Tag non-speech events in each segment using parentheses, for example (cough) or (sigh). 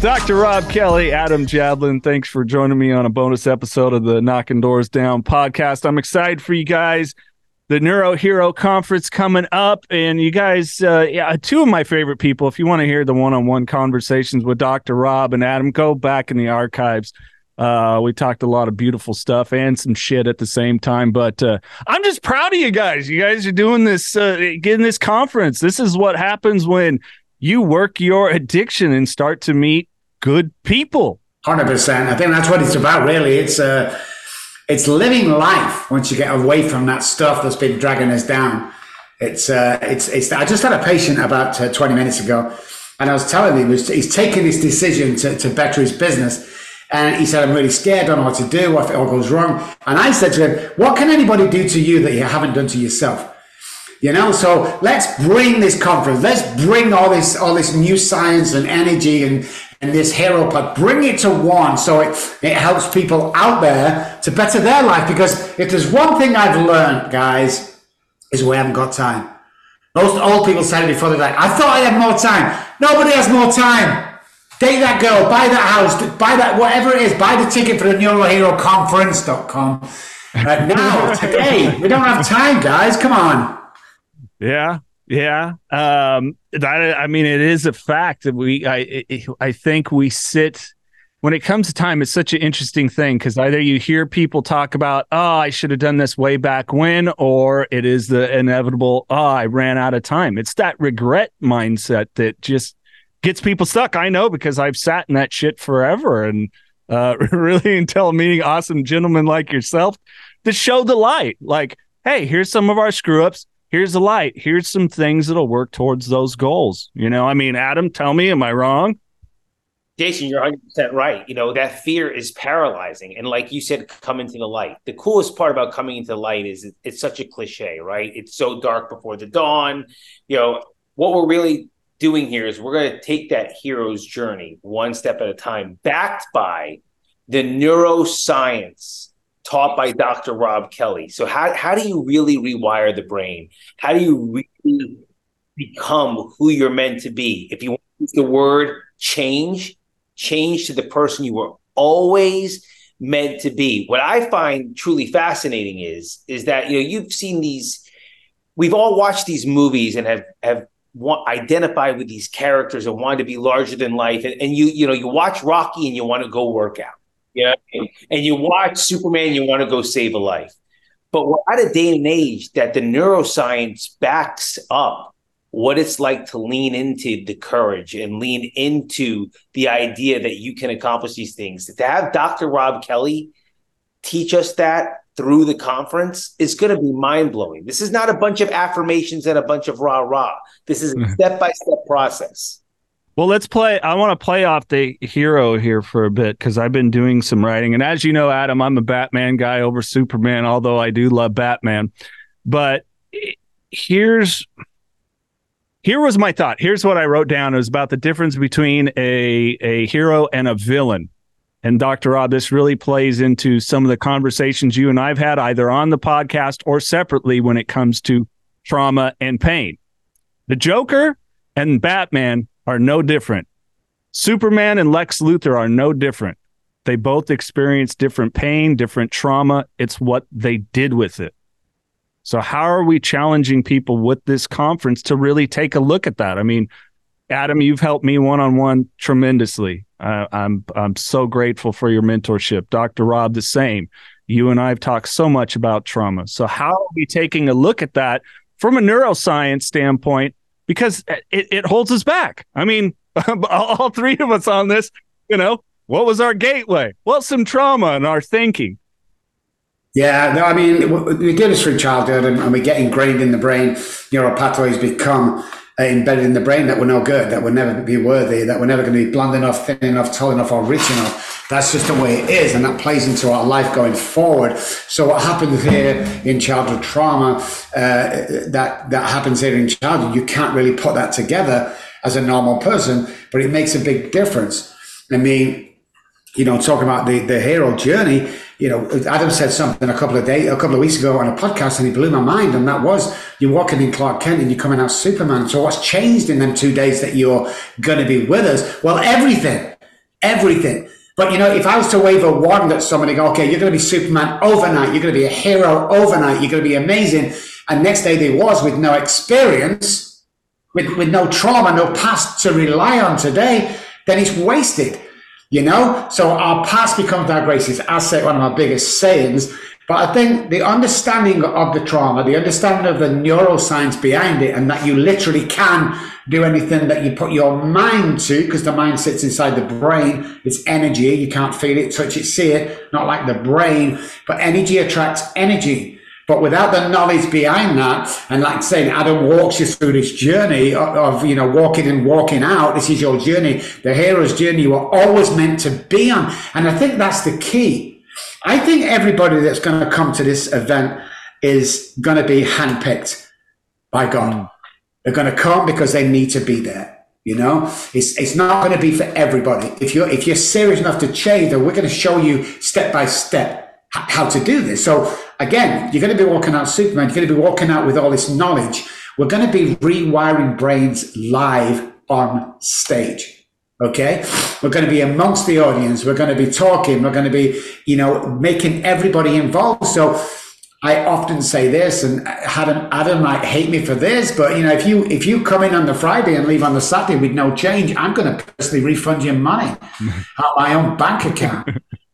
Dr. Robb Kelly, Adam Jablin, thanks for joining me on a bonus episode of the Knockin' Doorz Down podcast. I'm excited for you guys. The Neuro Hero Conference coming up, and you guys, uh, yeah, two of my favorite people. If you want to hear the one-on-one conversations with Dr. Robb and Adam, go back in the archives. Uh, we talked a lot of beautiful stuff and some shit at the same time. But uh, I'm just proud of you guys. You guys are doing this, uh, getting this conference. This is what happens when you work your addiction and start to meet good people. Hundred percent. I think that's what it's about. Really, it's uh, it's living life once you get away from that stuff that's been dragging us down. It's uh, it's it's. I just had a patient about uh, twenty minutes ago, and I was telling him he's taking this decision to, to better his business. And he said, I'm really scared, don't know what to do, what if it all goes wrong. And I said to him, What can anybody do to you that you haven't done to yourself? You know, so let's bring this conference, let's bring all this all this new science and energy and, and this hero pod, bring it to one so it, it helps people out there to better their life. Because if there's one thing I've learned, guys, is we haven't got time. Most old people said it before they're like, I thought I had more time. Nobody has more time. Date that girl, buy that house, buy that whatever it is, buy the ticket for the neuroheroconference.com. Right now, (laughs) today, we don't have time, guys. Come on. Yeah, yeah. Um, that, I mean, it is a fact that we, I, I think we sit when it comes to time. It's such an interesting thing because either you hear people talk about, oh, I should have done this way back when, or it is the inevitable, oh, I ran out of time. It's that regret mindset that just gets people stuck. I know because I've sat in that shit forever and uh, (laughs) really until meeting awesome gentlemen like yourself to show the light. Like, hey, here's some of our screw ups here's the light. Here's some things that'll work towards those goals. You know, I mean, Adam, tell me, am I wrong? Jason, you're 100% right. You know, that fear is paralyzing. And like you said, come into the light. The coolest part about coming into the light is it's such a cliche, right? It's so dark before the dawn. You know, what we're really doing here is we're going to take that hero's journey one step at a time, backed by the neuroscience taught by Dr. Robb Kelly. So how how do you really rewire the brain? How do you really become who you're meant to be? If you want to use the word change, change to the person you were always meant to be. What I find truly fascinating is is that you know you've seen these we've all watched these movies and have have identified with these characters and wanted to be larger than life and, and you you know you watch Rocky and you want to go work out yeah. And you watch Superman, you want to go save a life. But we're at a day and age that the neuroscience backs up what it's like to lean into the courage and lean into the idea that you can accomplish these things. To have Dr. Robb Kelly teach us that through the conference is going to be mind blowing. This is not a bunch of affirmations and a bunch of rah rah. This is a step by step process. Well, let's play. I want to play off the hero here for a bit because I've been doing some writing. And as you know, Adam, I'm a Batman guy over Superman, although I do love Batman. But here's here was my thought. Here's what I wrote down. It was about the difference between a, a hero and a villain. And Dr. Robb, this really plays into some of the conversations you and I've had either on the podcast or separately when it comes to trauma and pain. The Joker and Batman are no different. Superman and Lex Luthor are no different. They both experience different pain, different trauma. It's what they did with it. So, how are we challenging people with this conference to really take a look at that? I mean, Adam, you've helped me one on one tremendously. I'm I'm so grateful for your mentorship. Dr. Robb, the same. You and I have talked so much about trauma. So, how are we taking a look at that from a neuroscience standpoint because it, it holds us back. I mean, (laughs) all three of us on this, you know, what was our gateway? Well, some trauma in our thinking. Yeah, no, I mean, we do this through childhood and, and we get ingrained in the brain. Neural pathways become embedded in the brain that we're no good, that we're never be worthy, that we're never going to be bland enough, thin enough, tall enough, or rich enough. That's just the way it is, and that plays into our life going forward. So what happens here in childhood trauma, uh, that that happens here in childhood, you can't really put that together as a normal person, but it makes a big difference. I mean, you know, talking about the, the hero journey, you know, Adam said something a couple of days, a couple of weeks ago on a podcast, and he blew my mind. And that was you're walking in Clark Kent and you're coming out Superman. So what's changed in them two days that you're going to be with us? Well, everything, everything. But you know, if I was to wave a wand at somebody, go, okay, you're going to be Superman overnight. You're going to be a hero overnight. You're going to be amazing. And next day they was with no experience, with, with no trauma, no past to rely on today, then it's wasted. You know, so our past becomes our greatest asset, one of my biggest sayings. But I think the understanding of the trauma, the understanding of the neuroscience behind it, and that you literally can do anything that you put your mind to, because the mind sits inside the brain. It's energy. You can't feel it, touch it, see it, not like the brain. But energy attracts energy. But without the knowledge behind that, and like saying, Adam walks you through this journey of, of, you know, walking and walking out. This is your journey, the hero's journey you are always meant to be on. And I think that's the key. I think everybody that's going to come to this event is going to be handpicked by God. They're going to come because they need to be there. You know, it's it's not going to be for everybody. If you're if you're serious enough to change, then we're going to show you step by step how to do this. So again, you're going to be walking out Superman. You're going to be walking out with all this knowledge. We're going to be rewiring brains live on stage. Okay. We're going to be amongst the audience. We're going to be talking. We're going to be, you know, making everybody involved. So I often say this, and Adam, Adam might hate me for this, but you know, if you if you come in on the Friday and leave on the Saturday with no change, I'm going to personally refund your money (laughs) on my own bank account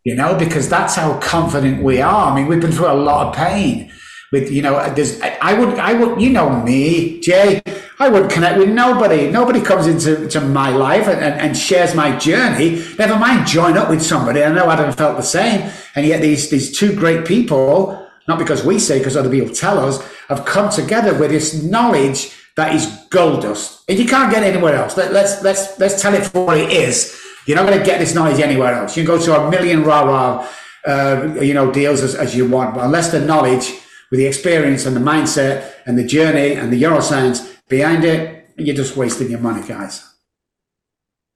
you know, because that's how confident we are. I mean, we've been through a lot of pain. With you know, there's I would I would you know me, Jay. I wouldn't connect with nobody. Nobody comes into to my life and, and, and, shares my journey. Never mind join up with somebody. I know Adam felt the same. And yet these these two great people, not because we say, because other people tell us, have come together with this knowledge that is gold dust. And you can't get anywhere else. Let, let's let's let's tell it for what it is. You're not going to get this knowledge anywhere else. You can go to a million rah rah, uh, you know, deals as, as you want, but unless the knowledge, with the experience and the mindset and the journey and the neuroscience behind it, you're just wasting your money, guys.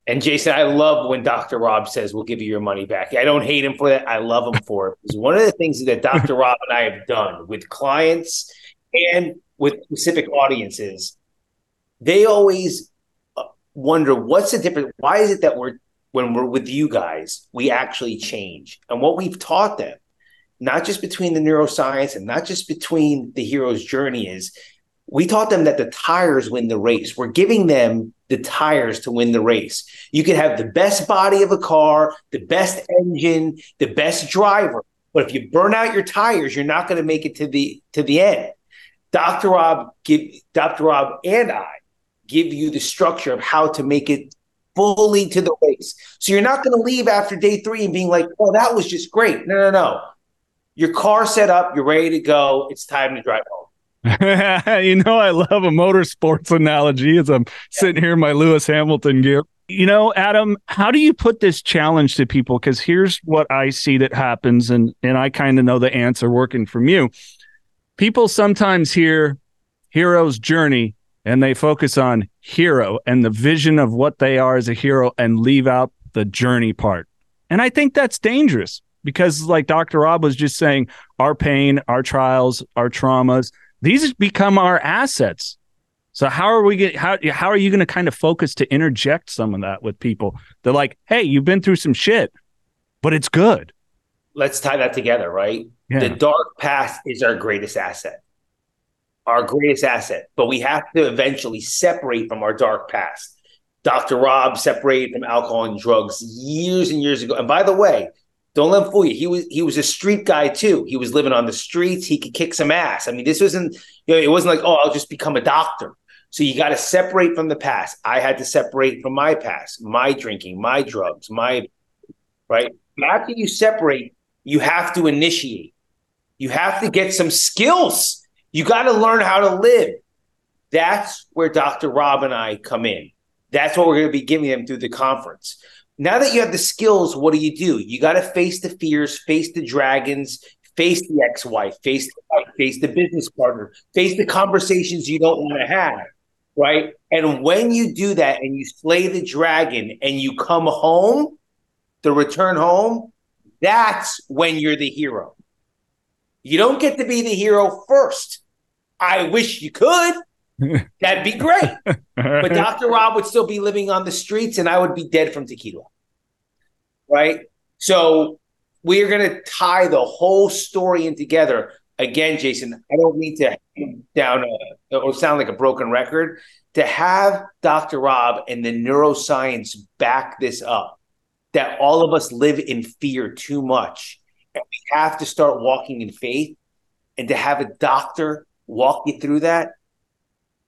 And Jason, I love when Dr. Robb says we'll give you your money back. I don't hate him for that. I love him for it. Because one of the things that (laughs) Dr. Robb and I have done with clients and with specific audiences, they always uh, wonder what's the difference. Why is it that we're when we're with you guys, we actually change. And what we've taught them, not just between the neuroscience and not just between the hero's journey, is we taught them that the tires win the race. We're giving them the tires to win the race. You can have the best body of a car, the best engine, the best driver, but if you burn out your tires, you're not going to make it to the to the end. Dr. Robb give Dr. Robb and I give you the structure of how to make it fully to the race. So you're not going to leave after day three and being like, oh, that was just great. No, no, no. Your car set up, you're ready to go. It's time to drive home. (laughs) you know, I love a motorsports analogy as I'm yeah. sitting here in my Lewis Hamilton gear. You know, Adam, how do you put this challenge to people? Because here's what I see that happens, and and I kind of know the answer working from you. People sometimes hear hero's journey and they focus on hero and the vision of what they are as a hero and leave out the journey part. And I think that's dangerous because, like Dr. Robb was just saying, our pain, our trials, our traumas, these become our assets. So how are we get how how are you going to kind of focus to interject some of that with people? They're like, "Hey, you've been through some shit, but it's good." Let's tie that together, right? Yeah. The dark past is our greatest asset our greatest asset, but we have to eventually separate from our dark past. Dr. Robb separated from alcohol and drugs years and years ago. And by the way, don't let him fool you. He was he was a street guy too. He was living on the streets. He could kick some ass. I mean, this wasn't you know it wasn't like oh I'll just become a doctor. So you got to separate from the past. I had to separate from my past, my drinking, my drugs, my right. After you separate, you have to initiate. You have to get some skills you got to learn how to live. That's where Dr. Robb and I come in. That's what we're going to be giving them through the conference. Now that you have the skills, what do you do? You got to face the fears, face the dragons, face the ex-wife, face the wife, face the business partner, face the conversations you don't want to have, right? And when you do that and you slay the dragon and you come home, the return home, That's when you're the hero. You don't get to be the hero first. I wish you could. (laughs) That'd be great. But (laughs) Dr. Robb would still be living on the streets and I would be dead from tequila. Right? So we're going to tie the whole story in together. Again, Jason, I don't mean to down a, or sound like a broken record. To have Dr. Robb and the neuroscience back this up, that all of us live in fear too much. And we have to start walking in faith. And to have a doctor walk you through that,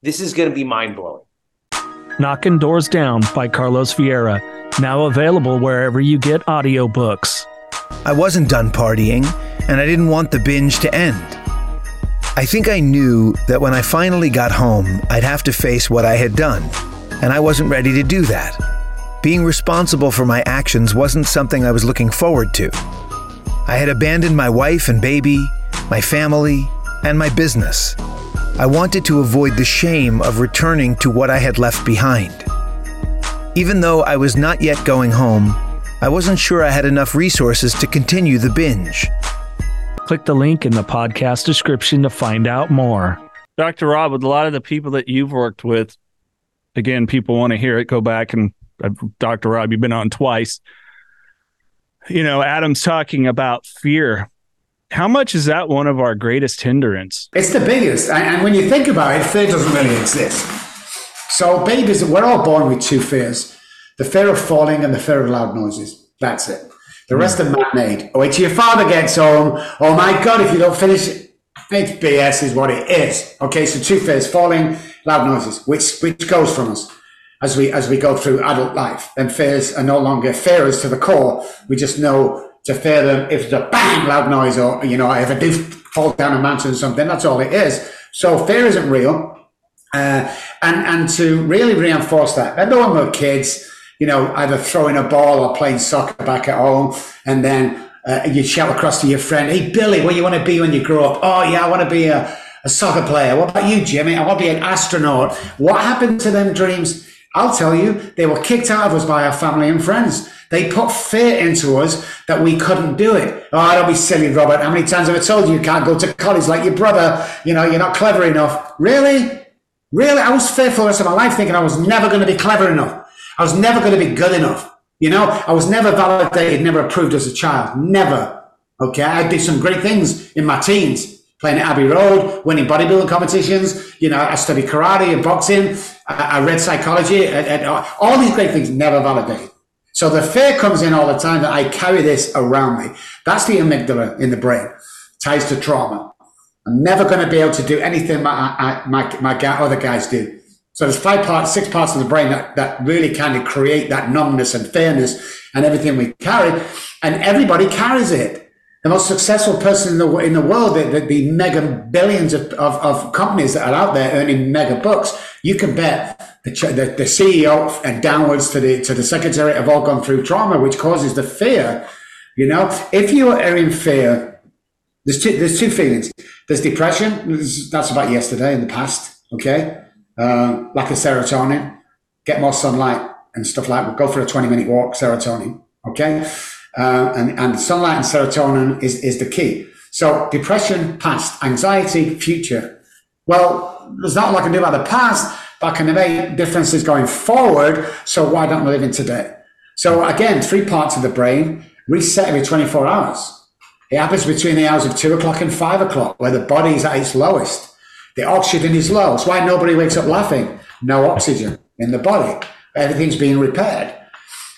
this is going to be mind blowing. Knockin' Doorz Down by Carlos Vieira, now available wherever you get audiobooks. I wasn't done partying, and I didn't want the binge to end. I think I knew that when I finally got home, I'd have to face what I had done, and I wasn't ready to do that. Being responsible for my actions wasn't something I was looking forward to. I had abandoned my wife and baby, my family, and my business. I wanted to avoid the shame of returning to what I had left behind. Even though I was not yet going home, I wasn't sure I had enough resources to continue the binge. Click the link in the podcast description to find out more. Dr. Robb, with a lot of the people that you've worked with, again, people want to hear it, go back and uh, Dr. Robb, you've been on twice. You know, Adam's talking about fear. How much is that one of our greatest hindrance? It's the biggest. And when you think about it, fear doesn't really exist. So, babies, we're all born with two fears the fear of falling and the fear of loud noises. That's it. The rest are man-made. Oh, wait till your father gets home. Oh my God, if you don't finish it, it's BS is what it is. Okay, so two fears, falling, loud noises, which which goes from us as we as we go through adult life. And fears are no longer fears to the core. We just know to fear them if it's a bang loud noise or you know, if I do fall down a mountain or something, that's all it is. So fear isn't real. Uh, and and to really reinforce that, remember when we were kids, you know, either throwing a ball or playing soccer back at home. And then uh, you shout across to your friend, Hey, Billy, what do you want to be when you grow up? Oh, yeah, I want to be a, a soccer player. What about you, Jimmy? I want to be an astronaut. What happened to them dreams? I'll tell you, they were kicked out of us by our family and friends. They put fear into us that we couldn't do it. Oh, don't be silly, Robert. How many times have I told you you can't go to college like your brother? You know, you're not clever enough. Really? Really? I was fearful the rest of my life thinking I was never going to be clever enough. I was never going to be good enough. You know, I was never validated, never approved as a child. Never. Okay. I did some great things in my teens, playing at Abbey Road, winning bodybuilding competitions. You know, I studied karate and boxing. I, I read psychology and, and uh, all these great things never validated. So the fear comes in all the time that I carry this around me. That's the amygdala in the brain, ties to trauma. I'm never going to be able to do anything my, my, my, my other guys do. So there's five parts, six parts of the brain that, that really kind of create that numbness and fairness and everything we carry. And everybody carries it. The most successful person in the, in the world, the, the, the mega billions of, of, of, companies that are out there earning mega bucks, you can bet the, the, the CEO and downwards to the, to the secretary have all gone through trauma, which causes the fear. You know, if you are in fear, there's two, there's two feelings. There's depression. That's about yesterday in the past. Okay uh, lack of serotonin, get more sunlight and stuff like that. Go for a 20 minute walk, serotonin. Okay. Uh, and, and sunlight and serotonin is, is the key. So depression, past, anxiety, future. Well, there's not a lot I can do about the past, but I can make differences going forward. So why don't we live in today? So again, three parts of the brain reset every 24 hours. It happens between the hours of two o'clock and five o'clock, where the body is at its lowest. The oxygen is low. That's why nobody wakes up laughing. No oxygen in the body. Everything's being repaired.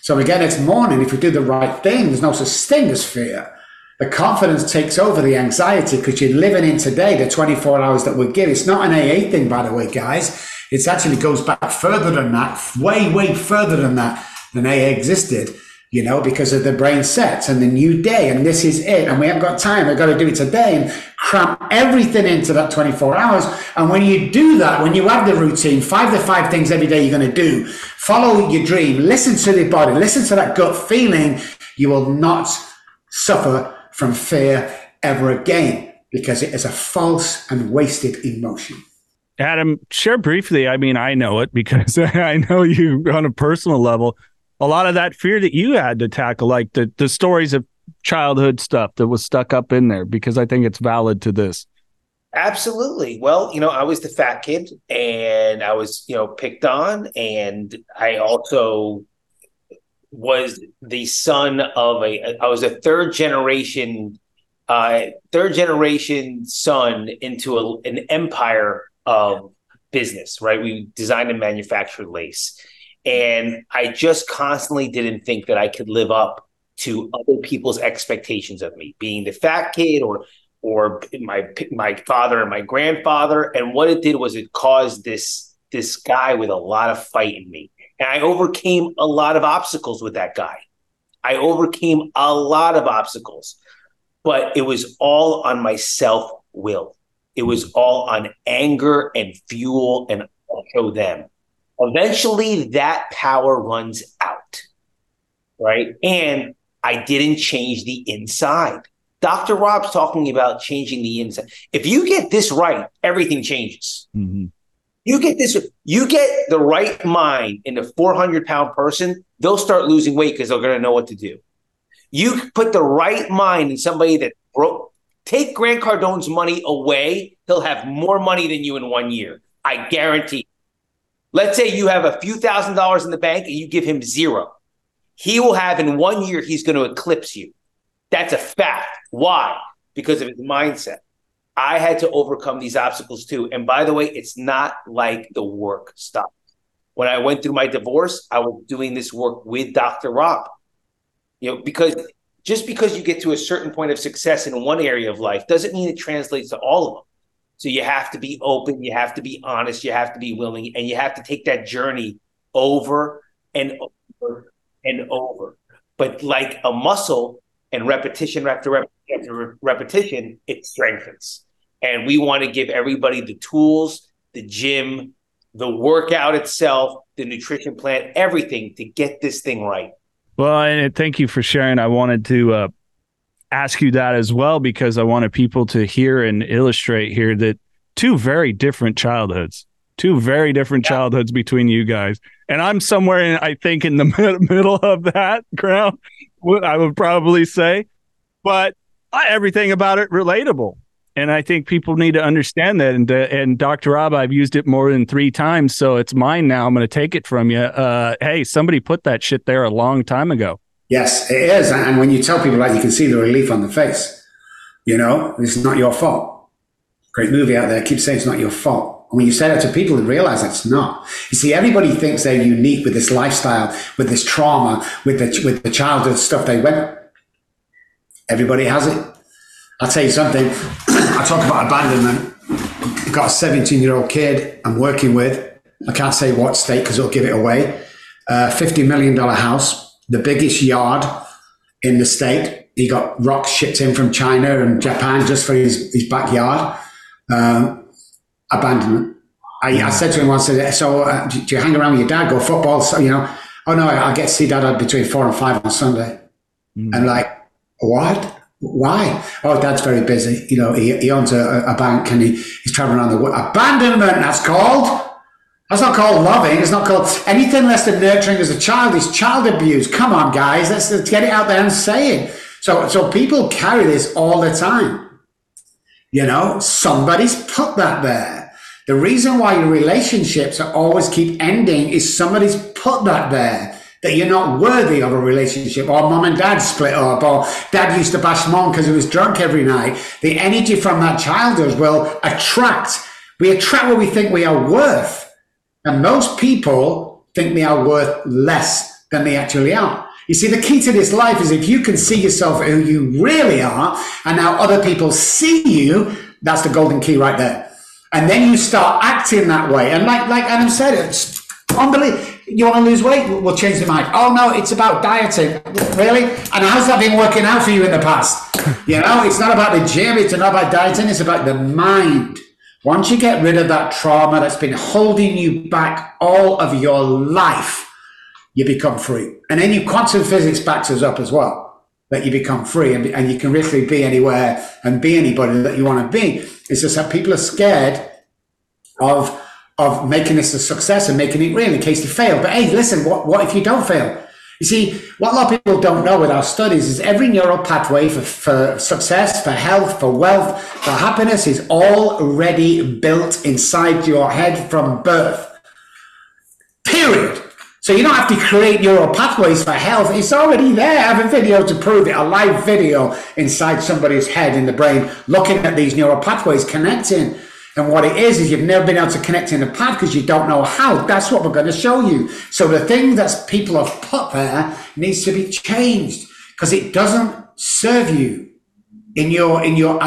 So again, it's morning. If we do the right thing, there's no such thing as fear. The confidence takes over the anxiety because you're living in today, the 24 hours that we give. It's not an AA thing, by the way, guys. It actually goes back further than that, way, way further than that, than AA existed you know, because of the brain sets and the new day. And this is it. And we haven't got time. We've got to do it today and cram everything into that 24 hours. And when you do that, when you have the routine, five to five things every day you're going to do, follow your dream, listen to the body, listen to that gut feeling, you will not suffer from fear ever again because it is a false and wasted emotion. Adam, share briefly. I mean, I know it because (laughs) I know you on a personal level a lot of that fear that you had to tackle, like the, the stories of childhood stuff that was stuck up in there because I think it's valid to this. Absolutely. Well, you know, I was the fat kid and I was, you know, picked on. And I also was the son of a, I was a third generation, uh, third generation son into a, an empire of business, right? We designed and manufactured lace. And I just constantly didn't think that I could live up to other people's expectations of me, being the fat kid or or my my father and my grandfather. And what it did was it caused this this guy with a lot of fight in me, and I overcame a lot of obstacles with that guy. I overcame a lot of obstacles, but it was all on my self will. It was all on anger and fuel and show them. Eventually, that power runs out, right? And I didn't change the inside. Dr. Robb's talking about changing the inside. If you get this right, everything changes. Mm-hmm. You get this, you get the right mind in a 400 pound person, they'll start losing weight because they're going to know what to do. You put the right mind in somebody that broke, take Grant Cardone's money away, he'll have more money than you in one year. I guarantee. Let's say you have a few thousand dollars in the bank and you give him zero. He will have in one year, he's going to eclipse you. That's a fact. Why? Because of his mindset. I had to overcome these obstacles too. And by the way, it's not like the work stopped. When I went through my divorce, I was doing this work with Dr. Robb. You know, because just because you get to a certain point of success in one area of life doesn't mean it translates to all of them. So you have to be open, you have to be honest, you have to be willing, and you have to take that journey over and over and over. But like a muscle, and repetition after repetition after repetition, it strengthens. And we want to give everybody the tools, the gym, the workout itself, the nutrition plan, everything to get this thing right. Well, and thank you for sharing. I wanted to uh, ask you that as well because I wanted people to hear and illustrate here that two very different childhoods, two very different yeah. childhoods between you guys. And I'm somewhere in, I think, in the (laughs) middle of that ground. I would probably say, but everything about it relatable. And I think people need to understand that. And uh, and Dr. Robb, I've used it more than three times, so it's mine now. I'm going to take it from you. Uh, hey, somebody put that shit there a long time ago. Yes, it is. And when you tell people that, you can see the relief on the face. You know, it's not your fault. Great movie out there. Keep saying it's not your fault when you say that to people, they realize it's not. You see, everybody thinks they're unique with this lifestyle, with this trauma, with the, with the childhood stuff they went. Everybody has it. I'll tell you something. (clears throat) I talk about abandonment. I've got a 17 year old kid I'm working with. I can't say what state because it'll give it away. A $50 million house, the biggest yard in the state. He got rocks shipped in from China and Japan just for his, his backyard. Um, abandonment. I, I said to him once, so uh, do, you hang around with your dad, go football? So, you know, oh no, I, I get to see dad between four and five on Sunday. Mm. And like, what? Why? Oh, dad's very busy. You know, he, he owns a, a bank and he, he's traveling around the world. Abandonment, that's called. That's not called loving. It's not called anything less than nurturing as a child. Is child abuse. Come on, guys. Let's, let's get it out there and say it. So, so people carry this all the time. You know, somebody's put that there. The reason why your relationships are always keep ending is somebody's put that there. That you're not worthy of a relationship, or mom and dad split up, or dad used to bash mom because he was drunk every night. The energy from that childhood will attract. We attract what we think we are worth. And most people think they are worth less than they actually are. You see, the key to this life is if you can see yourself who you really are, and now other people see you, that's the golden key right there. And then you start acting that way. And like like Adam said, it's unbelievable. You want to lose weight? We'll change the mind. Oh no, it's about dieting. Really? And how's that been working out for you in the past? You know, it's not about the gym. It's not about dieting. It's about the mind. Once you get rid of that trauma that's been holding you back all of your life, you become free. And then quantum physics backs us up as well, that you become free and, and you can literally be anywhere and be anybody that you want to be. It's just that people are scared of, of making this a success and making it real in case you fail. But hey, listen, what, what if you don't fail? You see, what a lot of people don't know with our studies is every neural pathway for, for success, for health, for wealth, for happiness is already built inside your head from birth. Period. So you don't have to create neural pathways for health. It's already there. I have a video to prove it, a live video inside somebody's head in the brain, looking at these neural pathways connecting. And what it is, is you've never been able to connect in the path because you don't know how. That's what we're going to show you. So the thing that people have put there needs to be changed because it doesn't serve you in your, in your,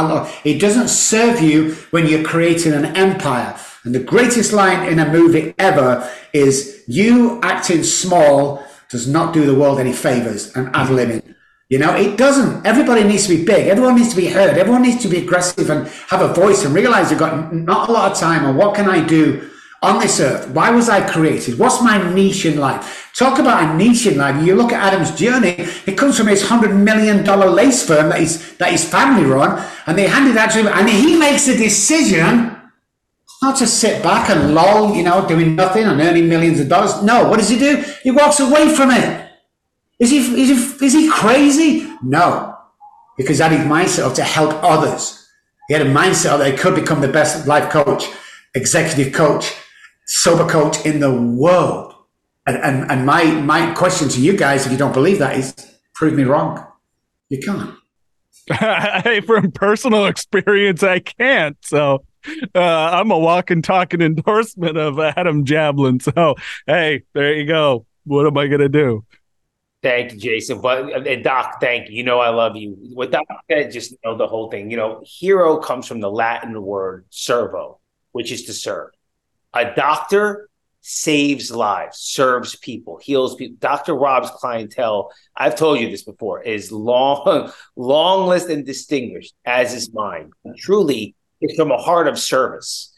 it doesn't serve you when you're creating an empire. And the greatest line in a movie ever is you acting small does not do the world any favors and ad libbing. You know, it doesn't. Everybody needs to be big. Everyone needs to be heard. Everyone needs to be aggressive and have a voice and realize you've got not a lot of time and what can I do on this earth? Why was I created? What's my niche in life? Talk about a niche in life. You look at Adam's journey, it comes from his hundred million dollar lace firm that his, that his family run and they handed that to him and he makes a decision not to sit back and loll, you know, doing nothing and earning millions of dollars. No, what does he do? He walks away from it. Is he, is he, is he crazy? No, because that is mindset to help others. He had a mindset that he could become the best life coach, executive coach, sober coach in the world. And, and, and my, my question to you guys, if you don't believe that, is prove me wrong. You can't. (laughs) hey, from personal experience, I can't. So uh, I'm a walking, talking endorsement of Adam Jablin. So, hey, there you go. What am I going to do? Thank you, Jason. But and Doc, thank you. You know I love you. What Doc said, just know the whole thing. You know, hero comes from the Latin word servo, which is to serve. A doctor saves lives, serves people, heals people. Dr. Robb's clientele, I've told you this before, is long, (laughs) long list and distinguished, as is mine. Truly, it's from a heart of service.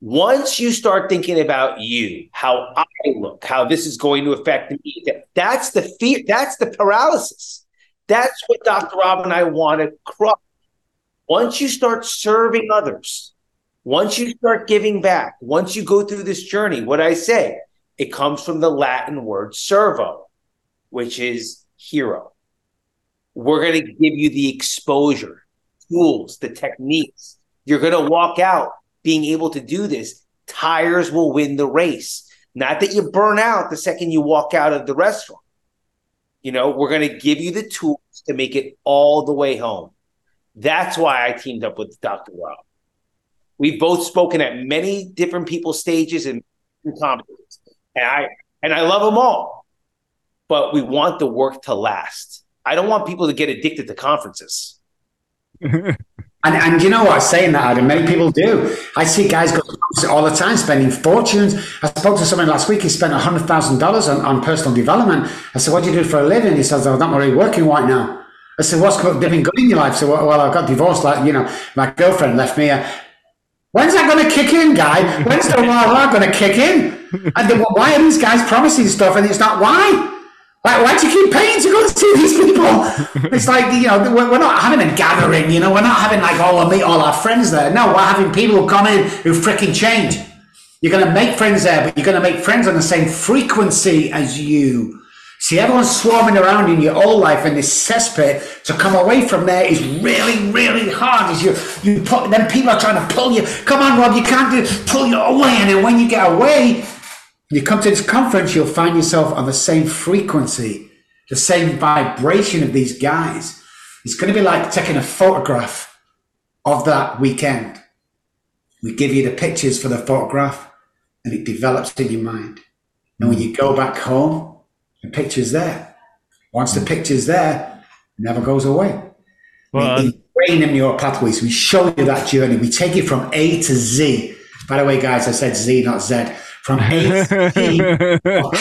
Once you start thinking about you, how Look, how this is going to affect me, that's the fear, that's the paralysis. That's what Dr. Robb and I want to crush. Once you start serving others, once you start giving back, once you go through this journey, what I say, it comes from the Latin word servo, which is hero. We're going to give you the exposure, tools, the techniques. You're going to walk out being able to do this, tires will win the race. Not that you burn out the second you walk out of the restaurant. You know, we're going to give you the tools to make it all the way home. That's why I teamed up with Dr. Robb. We've both spoken at many different people's stages and conferences, and I and I love them all. But we want the work to last. I don't want people to get addicted to conferences. (laughs) And, and you know what? Saying that, Adam, many people do. I see guys go all the time spending fortunes. I spoke to someone last week. He spent $100,000 on, on personal development. I said, What do you do for a living? He says, I'm not really working right now. I said, What's been good in your life? So, well, I got divorced. Like, you know, my girlfriend left me. When's that going to kick in, guy? When's the law going to kick in? And the, why are these guys promising stuff and it's not why? Why, why do you keep paying to go and see these people? (laughs) It's like, you know, we're not having a gathering, you know, we're not having like all, meet all our friends there. No, we're having people come in who freaking change. You're going to make friends there, but you're going to make friends on the same frequency as you. See, everyone's swarming around in your whole life in this cesspit. To come away from there is really, really hard. As you, you put, then people are trying to pull you. Come on, Robb, you can't do, pull you away. And then when you get away, you come to this conference, you'll find yourself on the same frequency, the same vibration of these guys. It's going to be like taking a photograph of that weekend. We give you the pictures for the photograph and it develops in your mind. And when you go back home, the picture's there. Once the picture's there, it never goes away. Well, we uh, train in your pathways. We show you that journey. We take it from A to Z. By the way, guys, I said Z, not Z from A to (laughs) B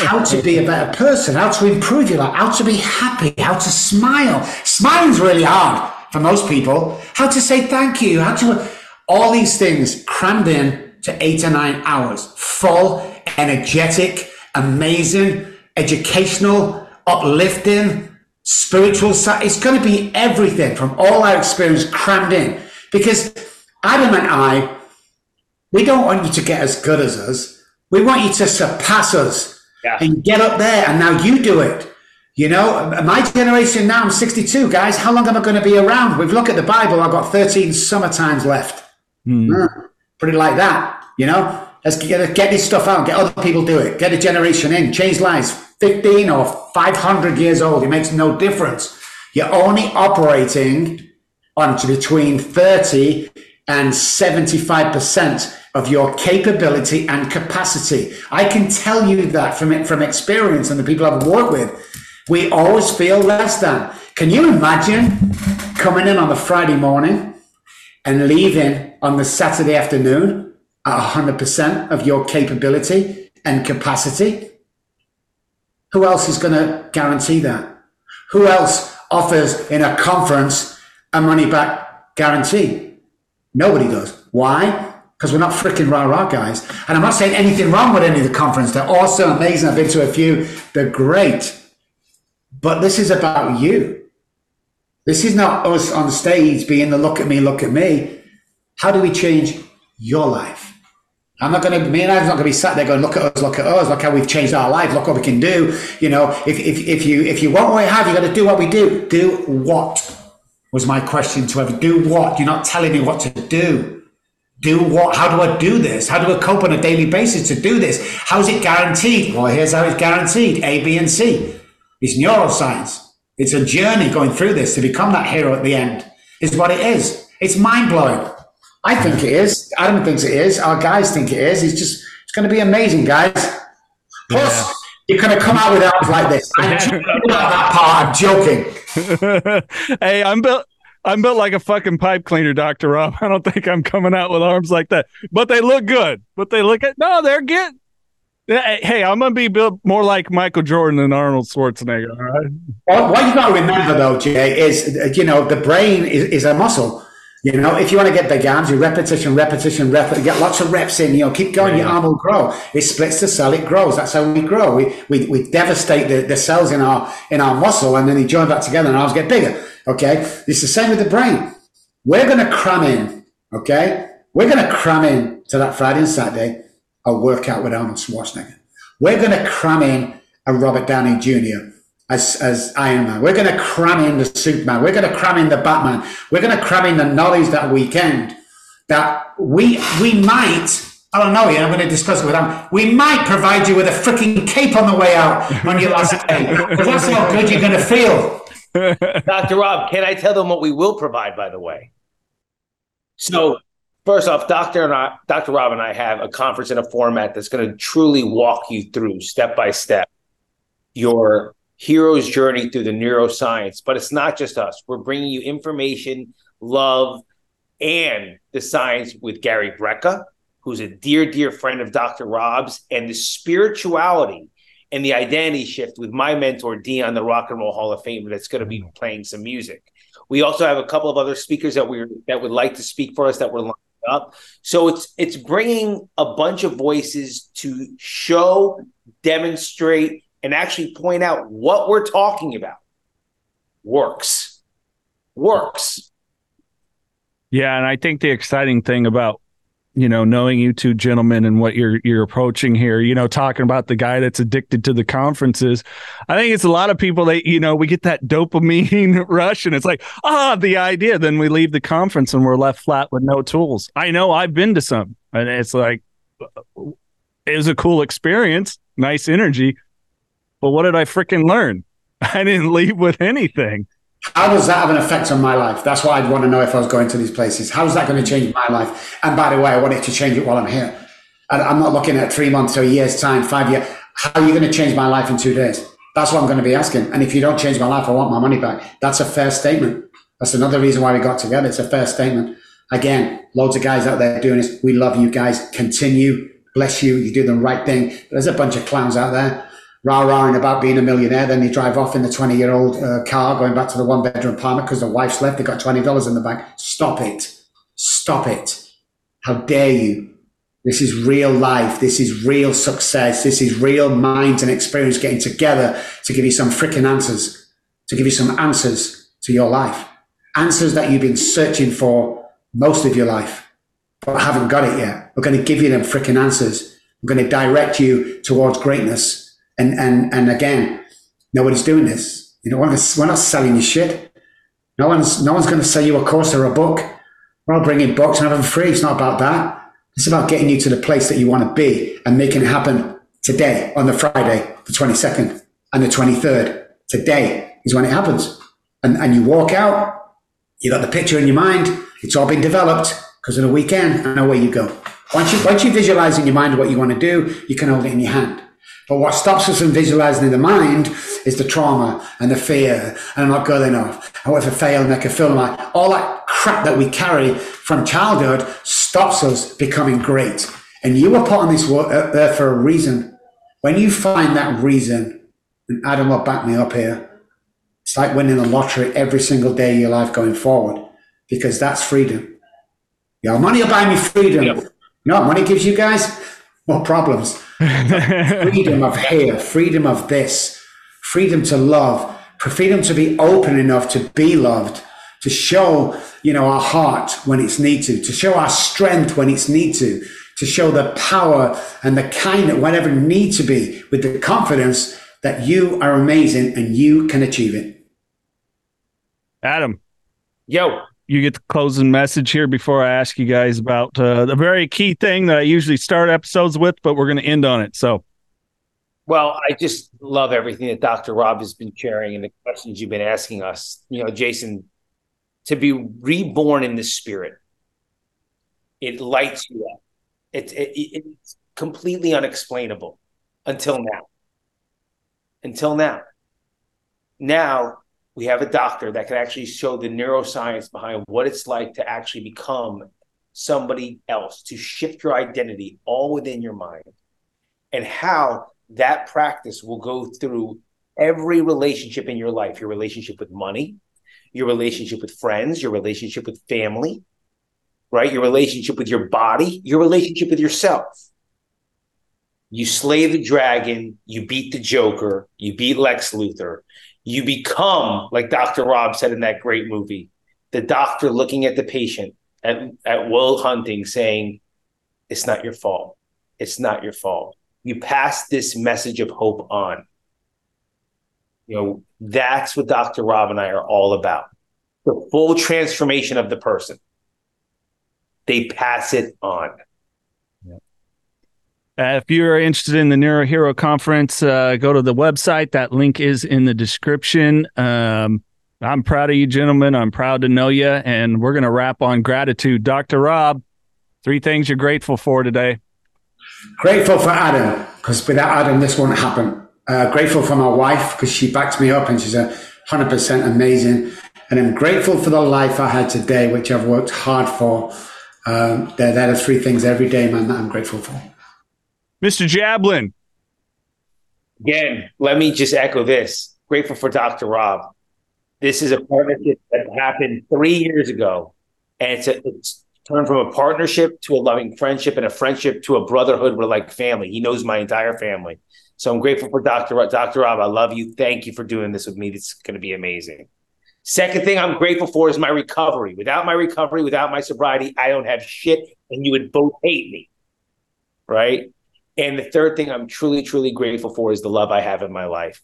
how to be a better person, how to improve your life, how to be happy, how to smile. Smiling's really hard for most people. How to say thank you, how to all these things crammed in to eight or nine hours. Full, energetic, amazing, educational, uplifting, spiritual. It's going to be everything from all our experience crammed in. Because Adam and I, we don't want you to get as good as us. We want you to surpass us yeah. and get up there. And now you do it. You know, my generation now, I'm 62, guys. How long am I going to be around? We've looked at the Bible. I've got 13 summertimes left. Mm. pretty like that, you know? Let's get, get this stuff out. Get other people do it. Get a generation in. Change lives. 15 or 500 years old. It makes no difference. You're only operating on between 30 and 75% of your capability and capacity. I can tell you that from, from experience and the people I've worked with. We always feel less than. Can you imagine coming in on the Friday morning and leaving on the Saturday afternoon at 100% of your capability and capacity? Who else is going to guarantee that? Who else offers in a conference a money back guarantee? Nobody does. Why? Because we're not freaking rah rah guys. And I'm not saying anything wrong with any of the conference. They're awesome, amazing. I've been to a few. They're great. But this is about you. This is not us on stage being the look at me, look at me. How do we change your life? I'm not going to, me and Ivan's not going to be sat there going, look at us, look at us, look how we've changed our life, look what we can do. You know, if, if, if you, if you want what we have, you got to do what we do. Do what was my question to ever do what? You're not telling me what to do. Do what? How do I do this? How do I cope on a daily basis to do this? How is it guaranteed? Well, here's how it's guaranteed. A, B, and C. It's neuroscience. It's a journey going through this to become that hero at the end, is what it is. It's mind blowing. I think it is. Adam thinks it is. Our guys think it is. It's just, it's going to be amazing, guys. Plus, yeah. you're going to come out with arms like this. I'm joking about that part. I'm joking. (laughs) hey, I'm built. I'm built like a fucking pipe cleaner, Doctor Robb. (laughs) I don't think I'm coming out with arms like that, but they look good. But they look at no, they're getting Hey, I'm gonna be built more like Michael Jordan than Arnold Schwarzenegger. All right. Well, what you got to remember, though, Jay, is you know the brain is, is a muscle. You know, if you want to get big arms, you repetition, repetition, rep, get lots of reps in. You know, keep going. Yeah. Your arm will grow. It splits the cell. It grows. That's how we grow. We we, we devastate the, the cells in our in our muscle, and then they join back together, and arms get bigger. Okay, it's the same with the brain. We're going to cram in. Okay, we're going to cram in to that Friday and Saturday a workout with Arnold Schwarzenegger. We're going to cram in a Robert Downey Jr. as, as Iron Man. We're going to cram in the Superman. We're going to cram in the Batman. We're going to cram in the knowledge that weekend that we, we might, I don't know yet, I'm going to discuss it with them. We might provide you with a freaking cape on the way out on your last day. That's how good you're going to feel. Dr. Robb, can I tell them what we will provide, by the way? So First off, Doctor and I, Dr. Robb and I have a conference in a format that's going to truly walk you through step by step your hero's journey through the neuroscience. But it's not just us. We're bringing you information, love, and the science with Gary Brecka, who's a dear, dear friend of Dr. Robb's, and the spirituality and the identity shift with my mentor, Dion, the Rock and Roll Hall of Fame, that's going to be playing some music. We also have a couple of other speakers that we that would like to speak for us that we're lining up. So it's it's bringing a bunch of voices to show, demonstrate, and actually point out what we're talking about works. Works. Yeah, and I think the exciting thing about you know, knowing you two gentlemen and what you're you're approaching here, you know, talking about the guy that's addicted to the conferences. I think it's a lot of people that, you know, we get that dopamine (laughs) rush and it's like, ah, the idea. Then we leave the conference and we're left flat with no tools. I know I've been to some and it's like it was a cool experience, nice energy. But what did I freaking learn? (laughs) I didn't leave with anything. How does that have an effect on my life? That's what I'd want to know if I was going to these places. How's that going to change my life? And by the way, I want it to change it while I'm here. And I'm not looking at three months or a year's time, five years. How are you going to change my life in two days? That's what I'm going to be asking. And if you don't change my life, I want my money back. That's a fair statement. That's another reason why we got together. It's a fair statement. Again, loads of guys out there doing this. We love you guys. Continue. Bless you. You do the right thing. There's a bunch of clowns out there rah rahing about being a millionaire. Then they drive off in the 20 year old uh, car going back to the one bedroom apartment because the wife's left. They got $20 in the bank. Stop it. Stop it. How dare you? This is real life. This is real success. This is real minds and experience getting together to give you some freaking answers, to give you some answers to your life. Answers that you've been searching for most of your life, but haven't got it yet. We're going to give you them freaking answers. We're going to direct you towards greatness and, and, and again, Nobody's doing this. You know, we're not selling you shit. No one's no one's going to sell you a course or a book. We're not bringing books and having free. It's not about that. It's about getting you to the place that you want to be and making it happen today on the Friday, the 22nd and the 23rd. Today is when it happens. And, and you walk out, you got the picture in your mind. It's all been developed because of the weekend and away you go. Once you, once you visualize in your mind what you want to do, you can hold it in your hand. But what stops us from visualizing in the mind is the trauma and the fear, and I'm not good enough. And what if I fail and make a film? Like, all that crap that we carry from childhood stops us becoming great. And you were put on this earth for a reason. When you find that reason, and Adam will back me up here, it's like winning the lottery every single day of your life going forward, because that's freedom. Your money will buy me freedom. Yep. You know what money gives you guys? More problems freedom of here, freedom of this, freedom to love, freedom to be open enough to be loved, to show, you know, our heart when it's need to, to show our strength when it's need to, to show the power and the kindness, whatever need to be, with the confidence that you are amazing and you can achieve it. Adam. Yo you get the closing message here before I ask you guys about uh, the very key thing that I usually start episodes with, but we're going to end on it. So, well, I just love everything that Dr. Robb has been sharing and the questions you've been asking us. You know, Jason, to be reborn in the spirit, it lights you up. It, it, it's completely unexplainable until now. Until now. Now, we have a doctor that can actually show the neuroscience behind what it's like to actually become somebody else, to shift your identity all within your mind, and how that practice will go through every relationship in your life your relationship with money, your relationship with friends, your relationship with family, right? Your relationship with your body, your relationship with yourself. You slay the dragon, you beat the Joker, you beat Lex Luthor, you become, like Dr. Robb said in that great movie, the doctor looking at the patient at, at Will Hunting saying, It's not your fault. It's not your fault. You pass this message of hope on. You know, that's what Dr. Robb and I are all about the full transformation of the person. They pass it on. Uh, if you're interested in the Neuro Hero Conference, uh, go to the website. That link is in the description. Um, I'm proud of you, gentlemen. I'm proud to know you. And we're going to wrap on gratitude. Dr. Robb, three things you're grateful for today. Grateful for Adam, because without Adam, this won't happen. Uh, grateful for my wife, because she backs me up and she's a 100% amazing. And I'm grateful for the life I had today, which I've worked hard for. Um, they're the three things every day, man, that I'm grateful for. Mr. Jablin. Again, let me just echo this. Grateful for Dr. Robb. This is a partnership that happened three years ago, and it's, a, it's turned from a partnership to a loving friendship and a friendship to a brotherhood. We're like family. He knows my entire family. So I'm grateful for Dr. Robb. Dr. Robb, I love you. Thank you for doing this with me. It's going to be amazing. Second thing I'm grateful for is my recovery. Without my recovery, without my sobriety, I don't have shit, and you would both hate me. Right? And the third thing I'm truly, truly grateful for is the love I have in my life.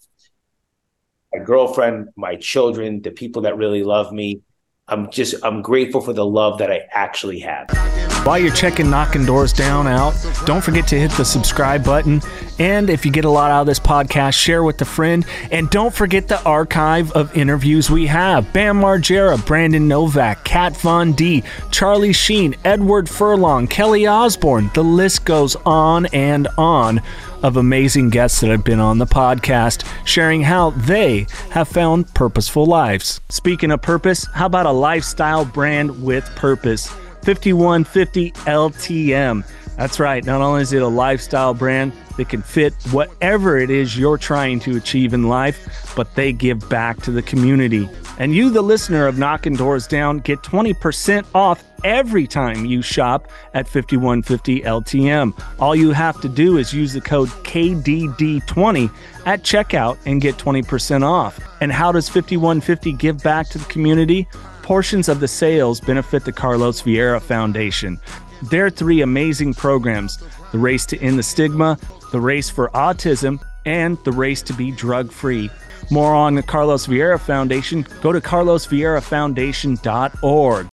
My girlfriend, my children, the people that really love me. I'm just, I'm grateful for the love that I actually have. While you're checking Knockin' Doorz Down out, don't forget to hit the subscribe button. And if you get a lot out of this podcast, share with a friend. And don't forget the archive of interviews we have Bam Margera, Brandon Novak, Kat Von D, Charlie Sheen, Edward Furlong, Kelly Osbourne. The list goes on and on of amazing guests that have been on the podcast, sharing how they have found purposeful lives. Speaking of purpose, how about a lifestyle brand with purpose? 51FIFTY LTM. That's right. Not only is it a lifestyle brand that can fit whatever it is you're trying to achieve in life, but they give back to the community. And you, the listener of Knockin' Doorz Down, get 20% off every time you shop at 51FIFTY LTM. All you have to do is use the code KDD20 at checkout and get 20% off. And how does 51FIFTY give back to the community? Portions of the sales benefit the Carlos Vieira Foundation. Their three amazing programs the Race to End the Stigma, the Race for Autism, and the Race to Be Drug Free more on the Carlos Vieira Foundation, go to carlosvieirafoundation.org.